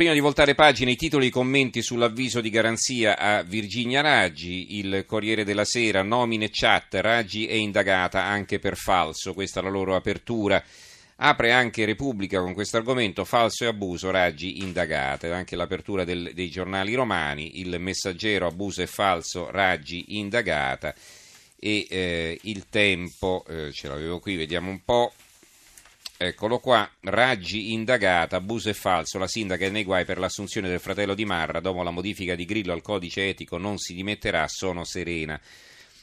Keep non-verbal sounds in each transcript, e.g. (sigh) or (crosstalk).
Prima di voltare pagina, i titoli e i commenti sull'avviso di garanzia a Virginia Raggi, il Corriere della Sera, nomine chat, Raggi è indagata anche per falso, questa è la loro apertura. Apre anche Repubblica con questo argomento, falso e abuso, Raggi indagata, anche l'apertura del, dei giornali romani, il messaggero abuso e falso, Raggi indagata e eh, il tempo, eh, ce l'avevo qui, vediamo un po'. Eccolo qua, Raggi indagata, abuso e falso, la sindaca è nei guai per l'assunzione del fratello di Marra, dopo la modifica di Grillo al codice etico non si dimetterà, sono serena.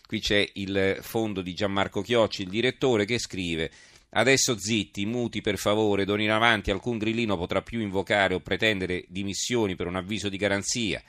Qui c'è il fondo di Gianmarco Chiocci, il direttore, che scrive Adesso zitti, muti per favore, d'ora in avanti alcun grillino potrà più invocare o pretendere dimissioni per un avviso di garanzia.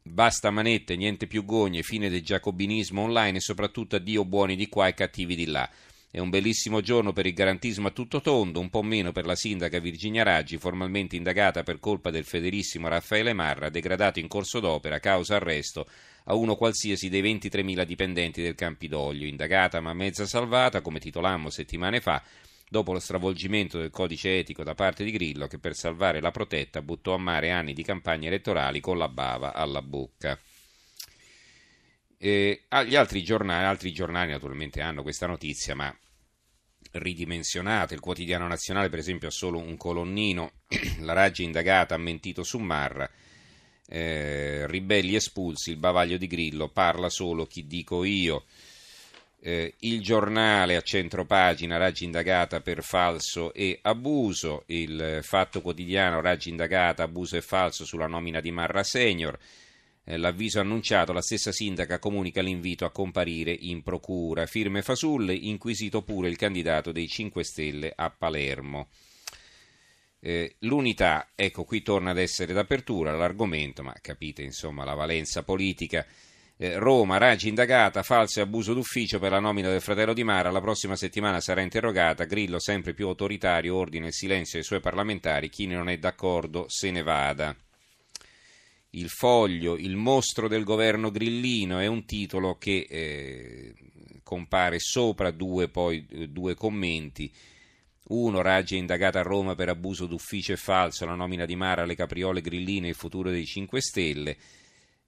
Basta manette, niente più gogne, fine del giacobinismo online e soprattutto addio buoni di qua e cattivi di là. È un bellissimo giorno per il garantismo a tutto tondo, un po' meno per la sindaca Virginia Raggi, formalmente indagata per colpa del fedelissimo Raffaele Marra, degradato in corso d'opera causa arresto a uno qualsiasi dei 23.000 dipendenti del Campidoglio, indagata ma mezza salvata, come titolammo settimane fa, dopo lo stravolgimento del codice etico da parte di Grillo che per salvare la protetta buttò a mare anni di campagne elettorali con la bava alla bocca. Eh, gli altri giornali, altri giornali naturalmente hanno questa notizia, ma ridimensionata. Il quotidiano nazionale, per esempio, ha solo un colonnino. (clears throat) La Raggi indagata ha mentito su Marra. Eh, ribelli espulsi, il bavaglio di Grillo, parla solo chi dico io. Eh, il giornale a centro pagina, Raggi indagata per falso e abuso. Il fatto quotidiano, Raggi indagata, abuso e falso sulla nomina di Marra Senior. Eh, l'avviso annunciato, la stessa sindaca comunica l'invito a comparire in procura. Firme fasulle, inquisito pure il candidato dei 5 Stelle a Palermo. Eh, l'unità, ecco qui torna ad essere d'apertura l'argomento, ma capite insomma la valenza politica. Eh, Roma, Raggi indagata, falso e abuso d'ufficio per la nomina del fratello di Mara, la prossima settimana sarà interrogata, Grillo sempre più autoritario ordina il silenzio ai suoi parlamentari, chi non è d'accordo se ne vada. Il foglio, il mostro del governo grillino è un titolo che eh, compare sopra due, poi, eh, due commenti. Uno, Raggi è indagata a Roma per abuso d'ufficio e falso, la nomina di Mara alle capriole grilline e il futuro dei 5 Stelle.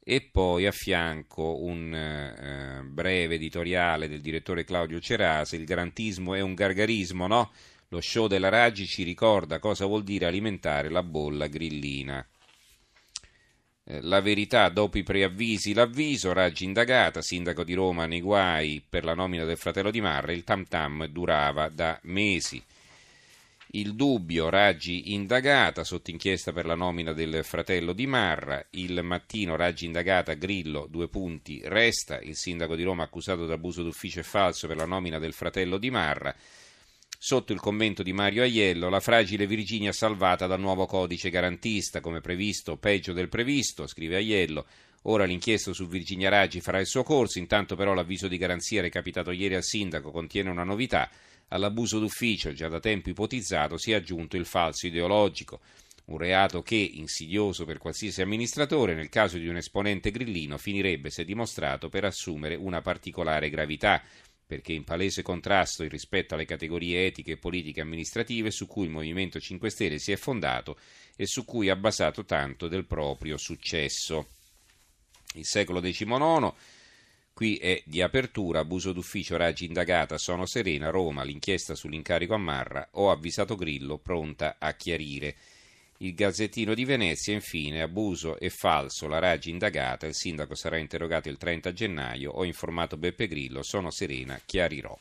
E poi a fianco un eh, breve editoriale del direttore Claudio Cerase, il garantismo è un gargarismo, no? Lo show della Raggi ci ricorda cosa vuol dire alimentare la bolla grillina. Eh, la verità dopo i preavvisi, l'avviso, Raggi indagata, sindaco di Roma nei guai per la nomina del fratello di Marra, il tam tam durava da mesi. Il dubbio, Raggi indagata, sotto inchiesta per la nomina del fratello di Marra, il mattino Raggi indagata, Grillo, due punti, resta, il sindaco di Roma accusato d'abuso d'ufficio e falso per la nomina del fratello di Marra, Sotto il commento di Mario Aiello, la fragile Virginia salvata dal nuovo codice garantista, come previsto, peggio del previsto, scrive Aiello. Ora l'inchiesta su Virginia Raggi farà il suo corso, intanto però l'avviso di garanzia recapitato ieri al sindaco contiene una novità. All'abuso d'ufficio, già da tempo ipotizzato, si è aggiunto il falso ideologico. Un reato che, insidioso per qualsiasi amministratore, nel caso di un esponente grillino, finirebbe, se dimostrato, per assumere una particolare gravità perché in palese contrasto rispetto alle categorie etiche, politiche e amministrative su cui il Movimento 5 Stelle si è fondato e su cui ha basato tanto del proprio successo. Il secolo XIX, qui è di apertura, abuso d'ufficio, Raggi indagata, sono serena, Roma, l'inchiesta sull'incarico a Marra, ho avvisato Grillo, pronta a chiarire. Il Gazzettino di Venezia, infine, abuso e falso, la Raggi indagata, il sindaco sarà interrogato il 30 gennaio, ho informato Beppe Grillo, sono serena, chiarirò.